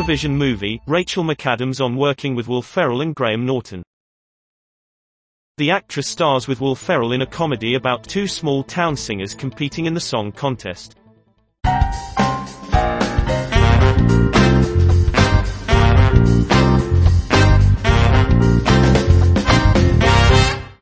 Eurovision movie, Rachel McAdams on working with Will Ferrell and Graham Norton. The actress stars with Will Ferrell in a comedy about two small town singers competing in the song contest.